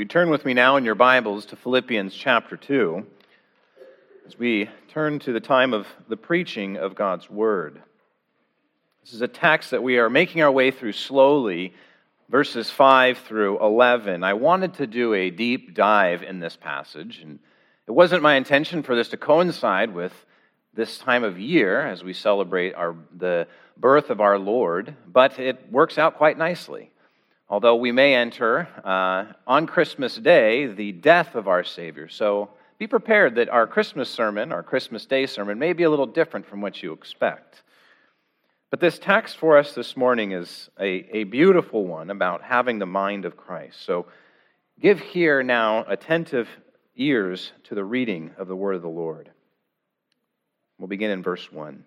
you turn with me now in your Bibles to Philippians chapter 2, as we turn to the time of the preaching of God's Word. This is a text that we are making our way through slowly, verses 5 through 11. I wanted to do a deep dive in this passage, and it wasn't my intention for this to coincide with this time of year as we celebrate our, the birth of our Lord, but it works out quite nicely although we may enter uh, on Christmas Day the death of our Savior. So be prepared that our Christmas sermon, our Christmas Day sermon, may be a little different from what you expect. But this text for us this morning is a, a beautiful one about having the mind of Christ. So give here now attentive ears to the reading of the word of the Lord. We'll begin in verse 1.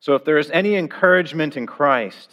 So if there is any encouragement in Christ,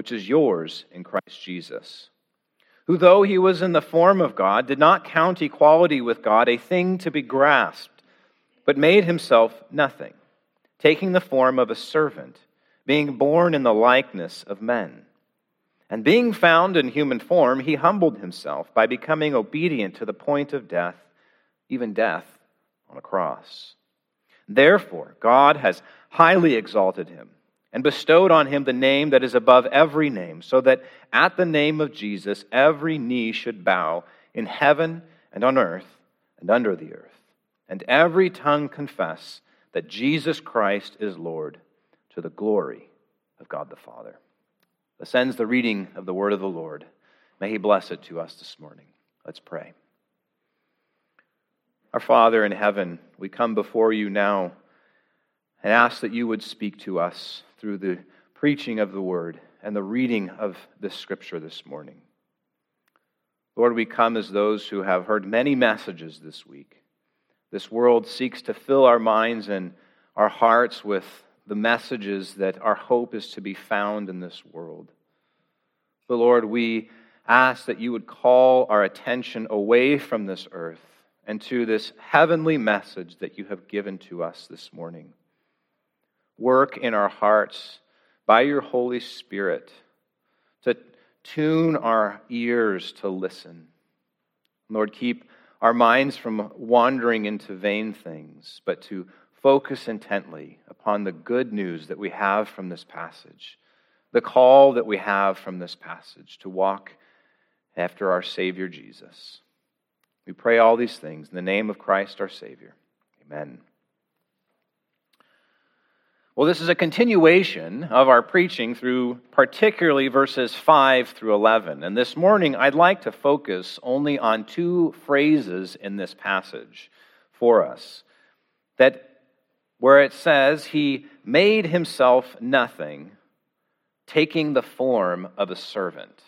which is yours in Christ Jesus, who, though he was in the form of God, did not count equality with God a thing to be grasped, but made himself nothing, taking the form of a servant, being born in the likeness of men. And being found in human form, he humbled himself by becoming obedient to the point of death, even death on a cross. Therefore, God has highly exalted him and bestowed on him the name that is above every name, so that at the name of Jesus every knee should bow in heaven and on earth and under the earth, and every tongue confess that Jesus Christ is Lord to the glory of God the Father. This ends the reading of the word of the Lord. May he bless it to us this morning. Let's pray. Our Father in heaven, we come before you now and ask that you would speak to us through the preaching of the word and the reading of this scripture this morning. Lord, we come as those who have heard many messages this week. This world seeks to fill our minds and our hearts with the messages that our hope is to be found in this world. But Lord, we ask that you would call our attention away from this earth and to this heavenly message that you have given to us this morning work in our hearts by your Holy Spirit to tune our ears to listen. Lord, keep our minds from wandering into vain things, but to focus intently upon the good news that we have from this passage, the call that we have from this passage to walk after our Savior Jesus. We pray all these things in the name of Christ our Savior. Amen. Well, this is a continuation of our preaching through particularly verses 5 through 11. And this morning, I'd like to focus only on two phrases in this passage for us. That where it says, He made Himself nothing, taking the form of a servant.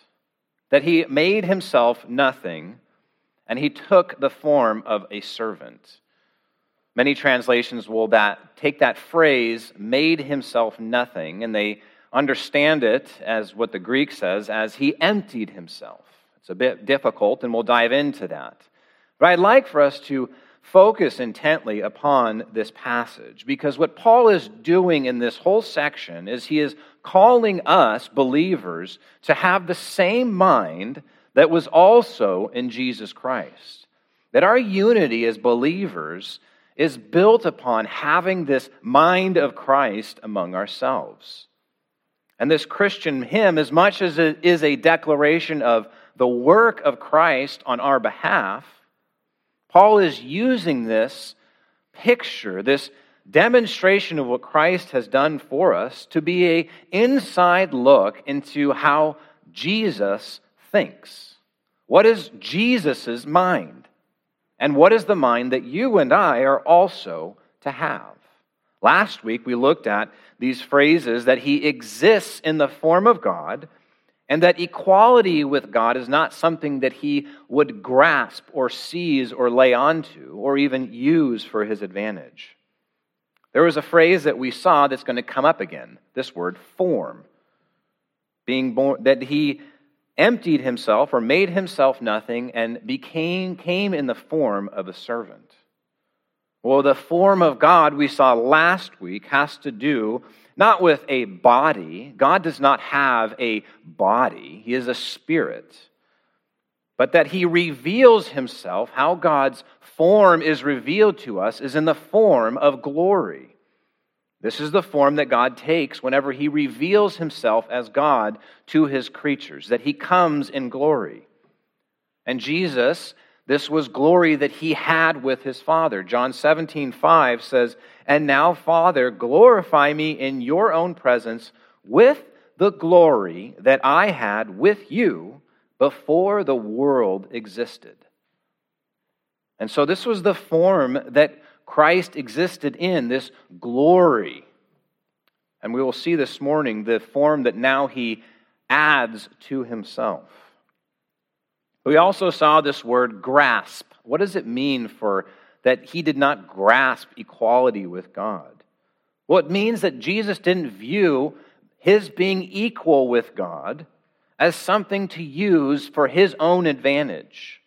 That He made Himself nothing, and He took the form of a servant. Many translations will that, take that phrase, made himself nothing, and they understand it as what the Greek says, as he emptied himself. It's a bit difficult, and we'll dive into that. But I'd like for us to focus intently upon this passage because what Paul is doing in this whole section is he is calling us believers to have the same mind that was also in Jesus Christ. That our unity as believers is built upon having this mind of Christ among ourselves. And this Christian hymn, as much as it is a declaration of the work of Christ on our behalf, Paul is using this picture, this demonstration of what Christ has done for us, to be a inside look into how Jesus thinks. What is Jesus' mind? And what is the mind that you and I are also to have? Last week we looked at these phrases that he exists in the form of God and that equality with God is not something that he would grasp or seize or lay onto or even use for his advantage. There was a phrase that we saw that's going to come up again this word form. Being born, that he emptied himself or made himself nothing and became came in the form of a servant. Well, the form of God we saw last week has to do not with a body. God does not have a body, He is a spirit. But that He reveals Himself, how God's form is revealed to us, is in the form of glory. This is the form that God takes whenever He reveals Himself as God to His creatures, that He comes in glory. And Jesus this was glory that he had with his Father. John 17, 5 says, And now, Father, glorify me in your own presence with the glory that I had with you before the world existed. And so, this was the form that Christ existed in, this glory. And we will see this morning the form that now he adds to himself. We also saw this word grasp. What does it mean for that he did not grasp equality with God? Well, it means that Jesus didn't view his being equal with God as something to use for his own advantage.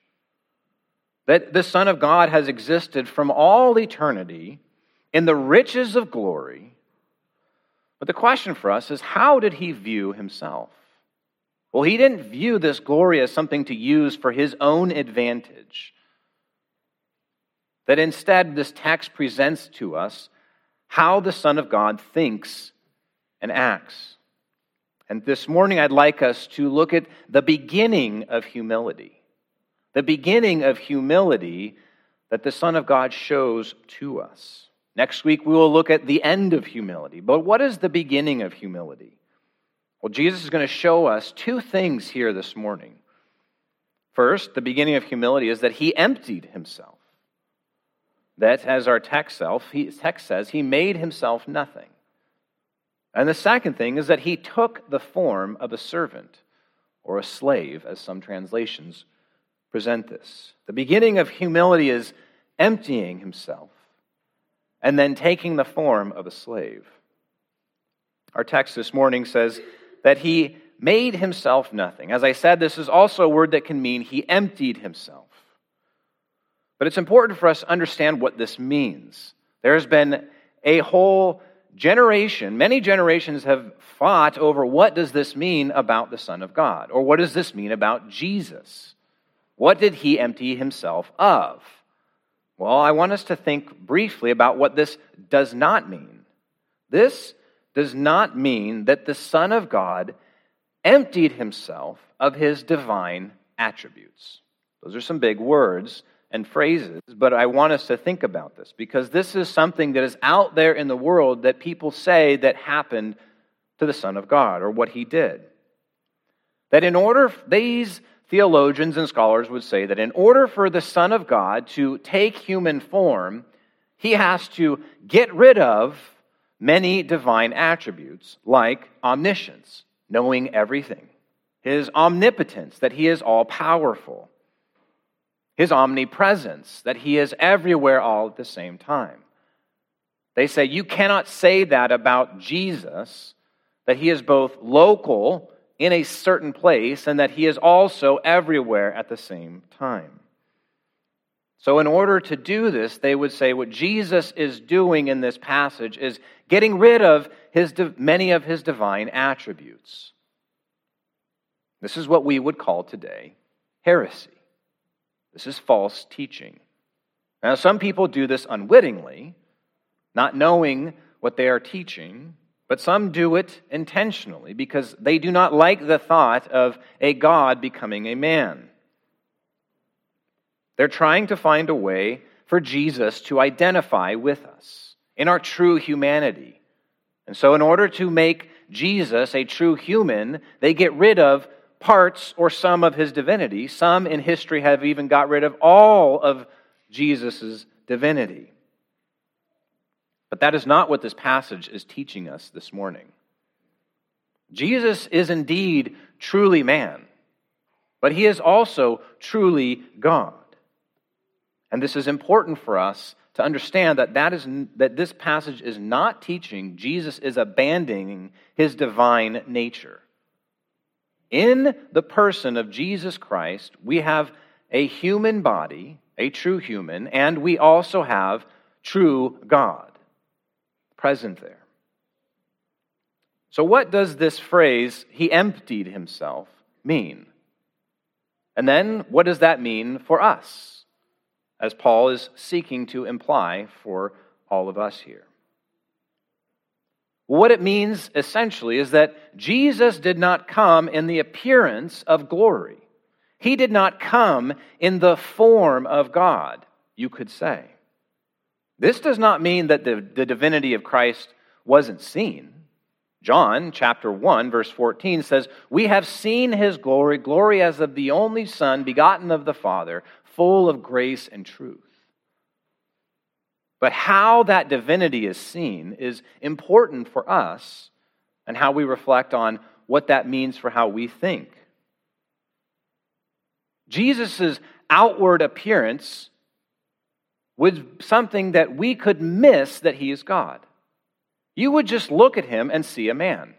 That the Son of God has existed from all eternity in the riches of glory. But the question for us is how did he view himself? Well, he didn't view this glory as something to use for his own advantage. That instead, this text presents to us how the Son of God thinks and acts. And this morning, I'd like us to look at the beginning of humility. The beginning of humility that the Son of God shows to us. Next week, we will look at the end of humility. But what is the beginning of humility? Well, Jesus is going to show us two things here this morning. First, the beginning of humility is that he emptied himself. That, as our text, self, he, text says, he made himself nothing. And the second thing is that he took the form of a servant or a slave, as some translations present this. The beginning of humility is emptying himself and then taking the form of a slave. Our text this morning says, that he made himself nothing. As I said, this is also a word that can mean he emptied himself. But it's important for us to understand what this means. There's been a whole generation, many generations have fought over what does this mean about the Son of God? Or what does this mean about Jesus? What did he empty himself of? Well, I want us to think briefly about what this does not mean. This does not mean that the Son of God emptied himself of his divine attributes. Those are some big words and phrases, but I want us to think about this because this is something that is out there in the world that people say that happened to the Son of God or what he did. That in order, these theologians and scholars would say that in order for the Son of God to take human form, he has to get rid of many divine attributes like omniscience, knowing everything, his omnipotence, that he is all powerful, his omnipresence, that he is everywhere all at the same time. They say you cannot say that about Jesus, that he is both local in a certain place and that he is also everywhere at the same time. So, in order to do this, they would say what Jesus is doing in this passage is getting rid of his, many of his divine attributes. This is what we would call today heresy. This is false teaching. Now, some people do this unwittingly, not knowing what they are teaching, but some do it intentionally because they do not like the thought of a God becoming a man. They're trying to find a way for Jesus to identify with us in our true humanity. And so, in order to make Jesus a true human, they get rid of parts or some of his divinity. Some in history have even got rid of all of Jesus' divinity. But that is not what this passage is teaching us this morning. Jesus is indeed truly man, but he is also truly God. And this is important for us to understand that, that, is, that this passage is not teaching Jesus is abandoning his divine nature. In the person of Jesus Christ, we have a human body, a true human, and we also have true God present there. So, what does this phrase, he emptied himself, mean? And then, what does that mean for us, as Paul is seeking to imply for all of us here? What it means essentially is that Jesus did not come in the appearance of glory. He did not come in the form of God, you could say. This does not mean that the, the divinity of Christ wasn't seen. John chapter 1 verse 14 says, "We have seen his glory, glory as of the only son begotten of the Father, full of grace and truth." But how that divinity is seen is important for us and how we reflect on what that means for how we think. Jesus' outward appearance was something that we could miss that he is God. You would just look at him and see a man.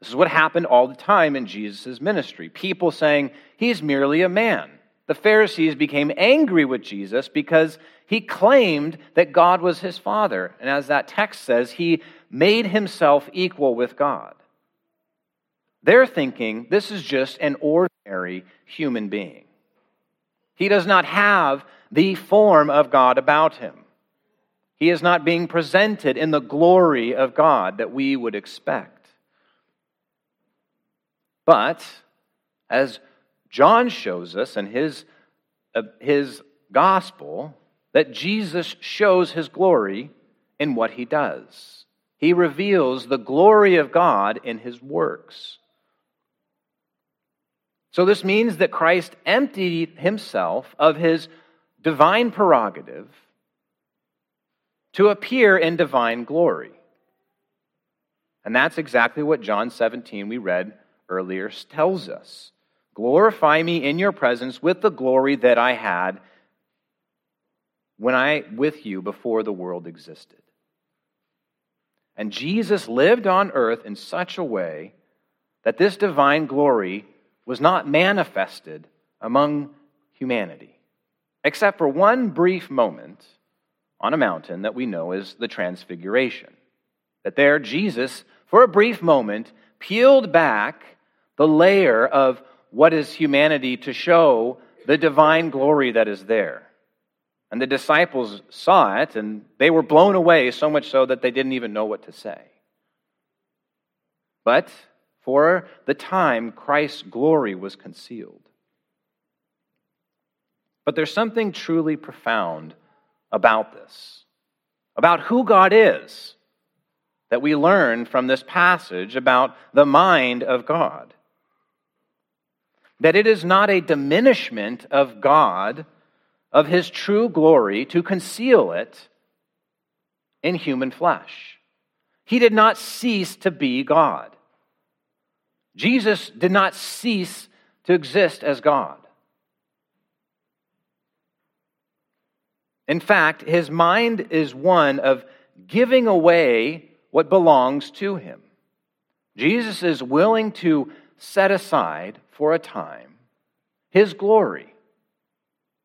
This is what happened all the time in Jesus' ministry. People saying, He's merely a man. The Pharisees became angry with Jesus because he claimed that God was his father. And as that text says, he made himself equal with God. They're thinking this is just an ordinary human being. He does not have the form of God about him. He is not being presented in the glory of God that we would expect. But, as John shows us in his, uh, his gospel, that Jesus shows his glory in what he does. He reveals the glory of God in his works. So, this means that Christ emptied himself of his divine prerogative to appear in divine glory. And that's exactly what John 17, we read earlier, tells us. Glorify me in your presence with the glory that I had when I with you before the world existed. And Jesus lived on earth in such a way that this divine glory was not manifested among humanity, except for one brief moment on a mountain that we know is the Transfiguration. That there, Jesus, for a brief moment, peeled back the layer of what is humanity to show the divine glory that is there. And the disciples saw it, and they were blown away, so much so that they didn't even know what to say. But for the time, Christ's glory was concealed. But there's something truly profound about this, about who God is, that we learn from this passage about the mind of God. That it is not a diminishment of God, of his true glory, to conceal it in human flesh. He did not cease to be God. Jesus did not cease to exist as God. In fact, his mind is one of giving away what belongs to him. Jesus is willing to set aside for a time his glory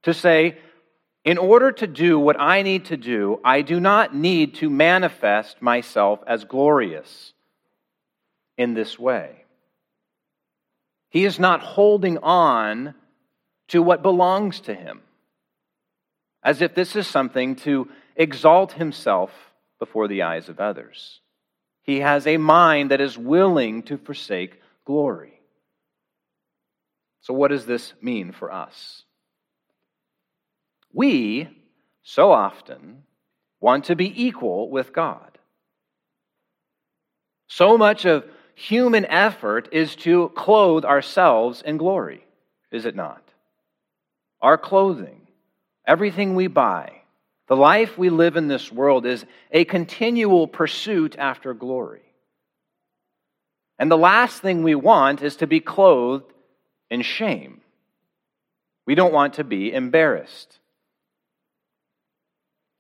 to say, in order to do what I need to do, I do not need to manifest myself as glorious in this way. He is not holding on to what belongs to him, as if this is something to exalt himself before the eyes of others. He has a mind that is willing to forsake glory. So, what does this mean for us? We, so often, want to be equal with God. So much of human effort is to clothe ourselves in glory, is it not? Our clothing, everything we buy, the life we live in this world is a continual pursuit after glory. And the last thing we want is to be clothed in shame. We don't want to be embarrassed.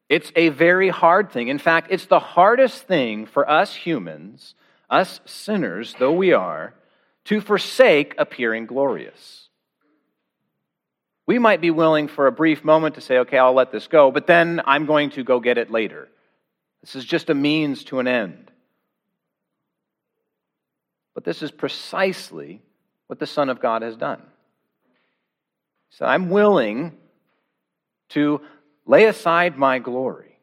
It's a very hard thing. In fact, it's the hardest thing for us humans, us sinners, though we are, to forsake appearing glorious. We might be willing for a brief moment to say, okay, I'll let this go, but then I'm going to go get it later. This is just a means to an end. But this is precisely what the Son of God has done. So I'm willing to lay aside my glory.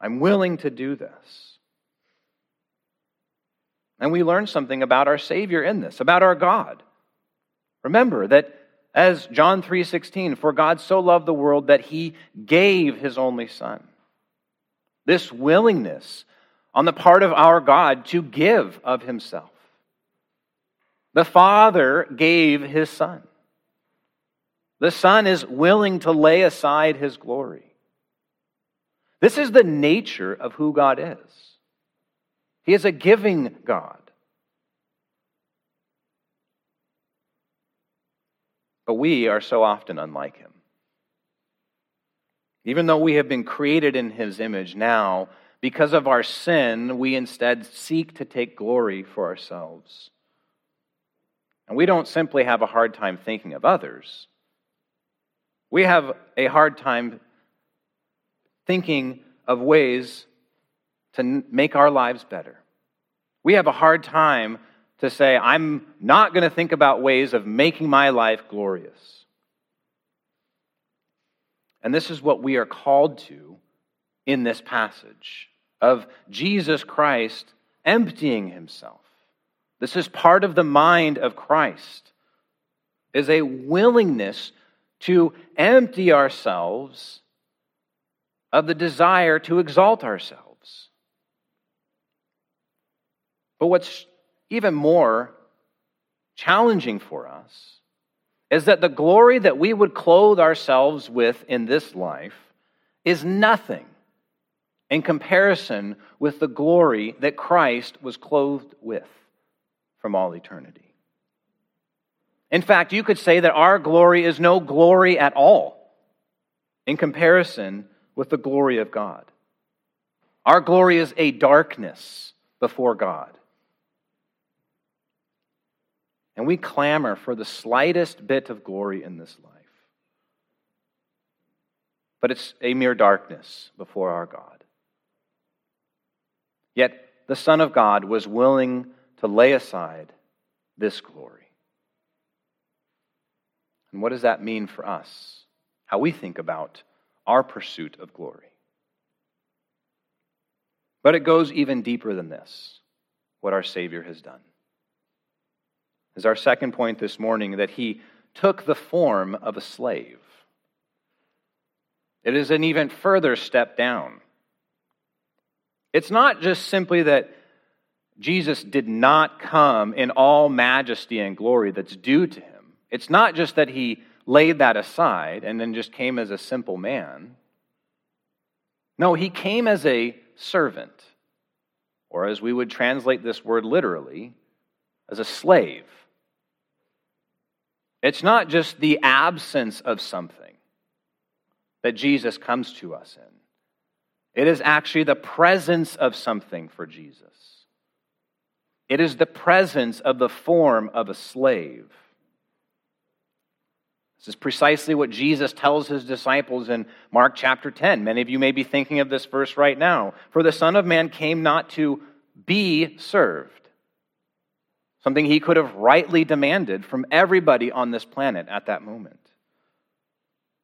I'm willing to do this. And we learn something about our Savior in this, about our God. Remember that as John 3:16, for God so loved the world that he gave his only son. This willingness on the part of our God to give of himself. The Father gave his son. The Son is willing to lay aside his glory. This is the nature of who God is. He is a giving God. But we are so often unlike him. Even though we have been created in his image now, because of our sin, we instead seek to take glory for ourselves. And we don't simply have a hard time thinking of others. We have a hard time thinking of ways to make our lives better. We have a hard time to say, I'm not going to think about ways of making my life glorious. And this is what we are called to in this passage of Jesus Christ emptying himself. This is part of the mind of Christ is a willingness to empty ourselves of the desire to exalt ourselves. But what's even more challenging for us is that the glory that we would clothe ourselves with in this life is nothing in comparison with the glory that Christ was clothed with from all eternity. In fact, you could say that our glory is no glory at all in comparison with the glory of God. Our glory is a darkness before God. And we clamor for the slightest bit of glory in this life. But it's a mere darkness before our God. Yet the Son of God was willing to lay aside this glory. And what does that mean for us? How we think about our pursuit of glory. But it goes even deeper than this, what our Savior has done. Is our second point this morning that he took the form of a slave. It is an even further step down. It's not just simply that Jesus did not come in all majesty and glory that's due to him. It's not just that he laid that aside and then just came as a simple man. No, he came as a servant, or as we would translate this word literally, as a slave. It's not just the absence of something that Jesus comes to us in, it is actually the presence of something for Jesus. It is the presence of the form of a slave. This is precisely what Jesus tells his disciples in Mark chapter 10. Many of you may be thinking of this verse right now. For the Son of Man came not to be served, something he could have rightly demanded from everybody on this planet at that moment.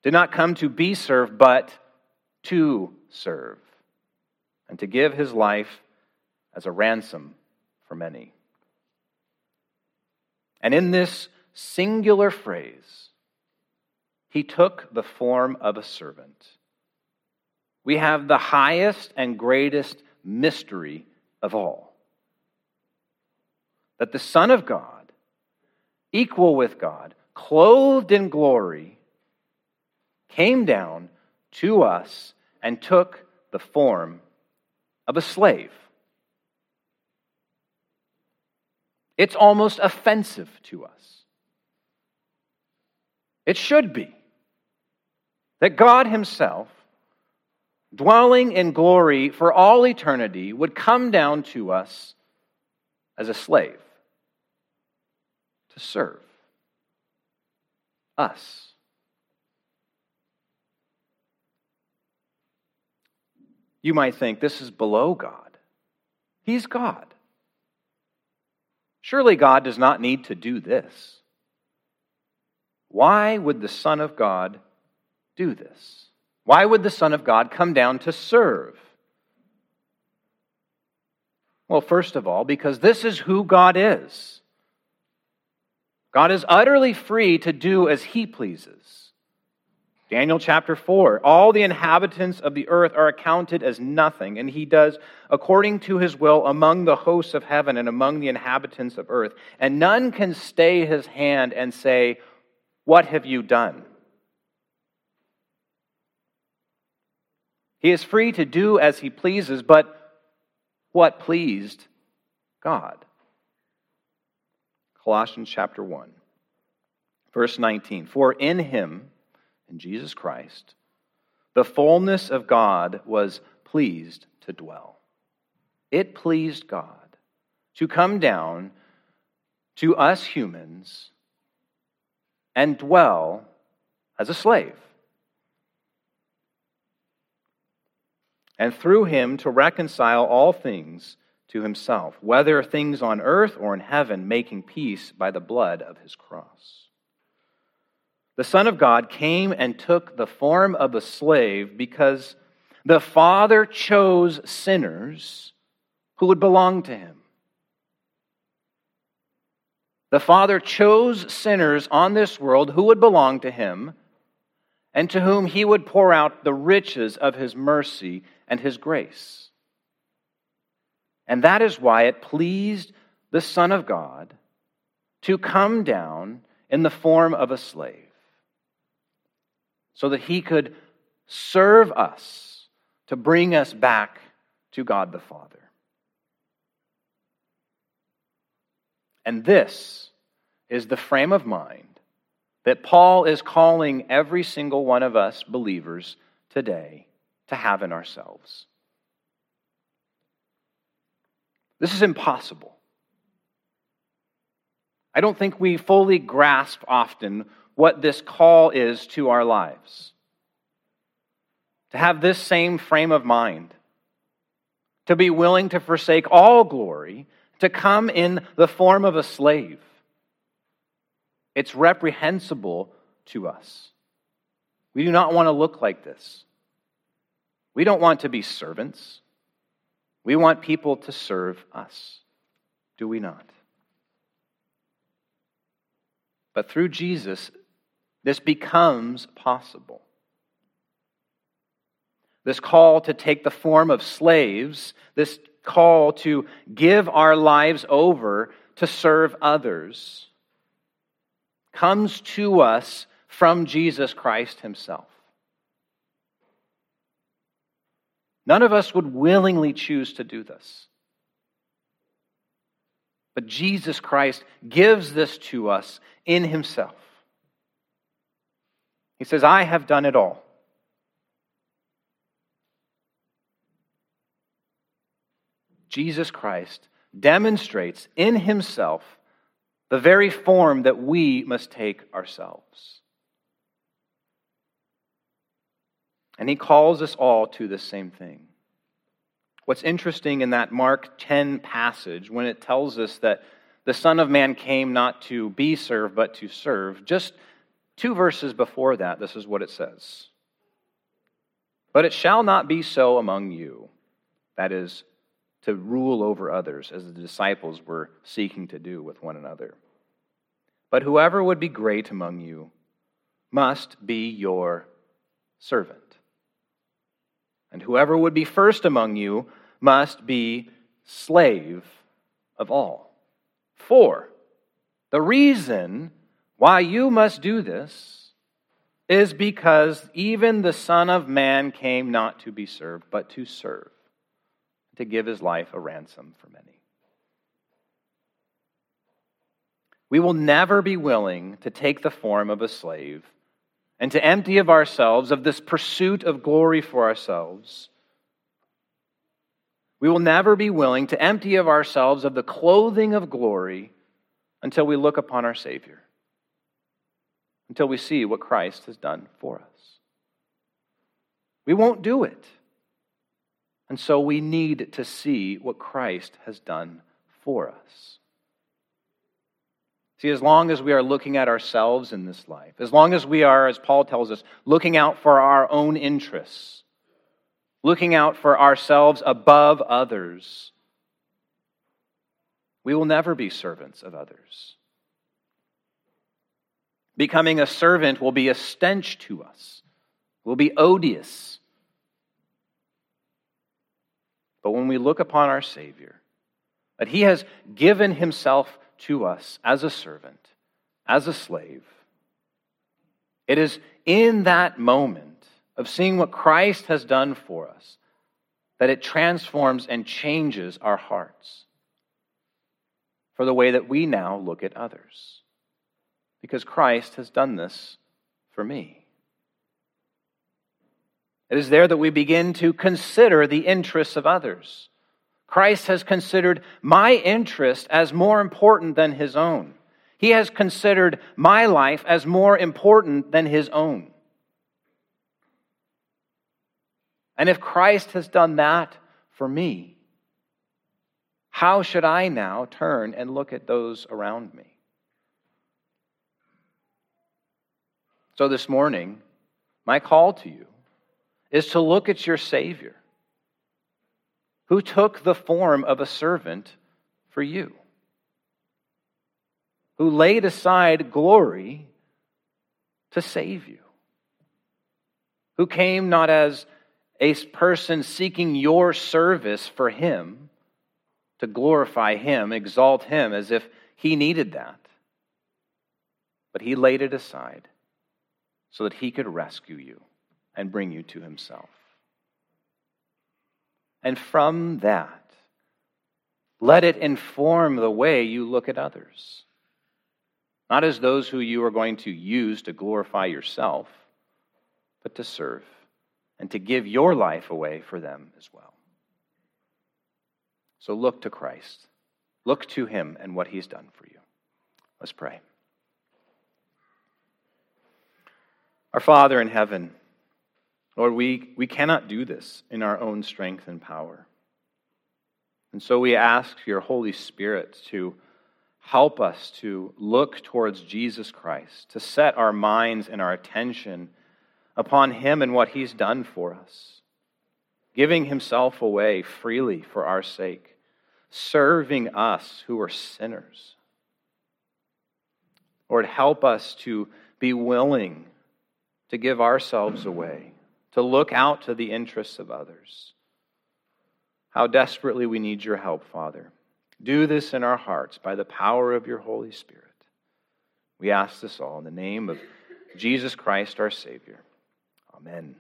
Did not come to be served, but to serve, and to give his life as a ransom for many. And in this singular phrase, he took the form of a servant. We have the highest and greatest mystery of all that the Son of God, equal with God, clothed in glory, came down to us and took the form of a slave. It's almost offensive to us. It should be that God Himself, dwelling in glory for all eternity, would come down to us as a slave to serve us. You might think this is below God. He's God. Surely God does not need to do this. Why would the Son of God do this? Why would the Son of God come down to serve? Well, first of all, because this is who God is. God is utterly free to do as he pleases. Daniel chapter 4 All the inhabitants of the earth are accounted as nothing, and he does according to his will among the hosts of heaven and among the inhabitants of earth. And none can stay his hand and say, What have you done? He is free to do as he pleases, but what pleased God? Colossians chapter 1, verse 19. For in him, in Jesus Christ, the fullness of God was pleased to dwell. It pleased God to come down to us humans and dwell as a slave. And through him to reconcile all things to himself, whether things on earth or in heaven, making peace by the blood of his cross. The Son of God came and took the form of a slave because the Father chose sinners who would belong to him. The Father chose sinners on this world who would belong to him and to whom he would pour out the riches of his mercy and his grace. And that is why it pleased the Son of God to come down in the form of a slave so that he could serve us to bring us back to God the Father. And this is the frame of mind that Paul is calling every single one of us believers today to have in ourselves. This is impossible. I don't think we fully grasp often what this call is to our lives. To have this same frame of mind, to be willing to forsake all glory, to come in the form of a slave. It's reprehensible to us. We do not want to look like this. We don't want to be servants. We want people to serve us. Do we not? But through Jesus, this becomes possible. This call to take the form of slaves, this call to give our lives over to serve others, comes to us from Jesus Christ Himself. None of us would willingly choose to do this. But Jesus Christ gives this to us in Himself. He says, I have done it all. Jesus Christ demonstrates in himself the very form that we must take ourselves. And he calls us all to the same thing. What's interesting in that Mark 10 passage, when it tells us that the Son of Man came not to be served, but to serve, just Two verses before that, this is what it says But it shall not be so among you, that is, to rule over others, as the disciples were seeking to do with one another. But whoever would be great among you must be your servant. And whoever would be first among you must be slave of all. For the reason why you must do this is because even the Son of Man came not to be served, but to serve, to give his life a ransom for many. we will never be willing to take the form of a slave and to empty of ourselves of this pursuit of glory for ourselves. We will never be willing to empty of ourselves of the clothing of glory until we look upon our Savior, until we see what Christ has done for us. We won't do it. And so we need to see what Christ has done for us. See, as long as we are looking at ourselves in this life, as long as we are, as Paul tells us, looking out for our own interests, looking out for ourselves above others, we will never be servants of others. Becoming a servant will be a stench to us, will be odious. But when we look upon our Savior, that He has given Himself to us as a servant, as a slave. It is in that moment of seeing what Christ has done for us that it transforms and changes our hearts for the way that we now look at others. Because Christ has done this for me. It is there that we begin to consider the interests of others. Christ has considered my interest as more important than his own. He has considered my life as more important than his own. And if Christ has done that for me, how should I now turn and look at those around me? So this morning, my call to you is to look at your Savior who took the form of a servant for you, who laid aside glory to save you, who came not as a person seeking your service for him to glorify him, exalt him as if he needed that, but he laid it aside so that he could rescue you and bring you to himself. And from that, let it inform the way you look at others. Not as those who you are going to use to glorify yourself, but to serve and to give your life away for them as well. So look to Christ. Look to him and what he's done for you. Let's pray. Our Father in heaven, Lord, we, we cannot do this in our own strength and power. And so we ask your Holy Spirit to help us to look towards Jesus Christ, to set our minds and our attention upon him and what he's done for us, giving himself away freely for our sake, serving us who are sinners. Lord, help us to be willing to give ourselves away to look out to the interests of others. How desperately we need your help, Father. Do this in our hearts by the power of your Holy Spirit. We ask this all in the name of Jesus Christ, our Savior. Amen.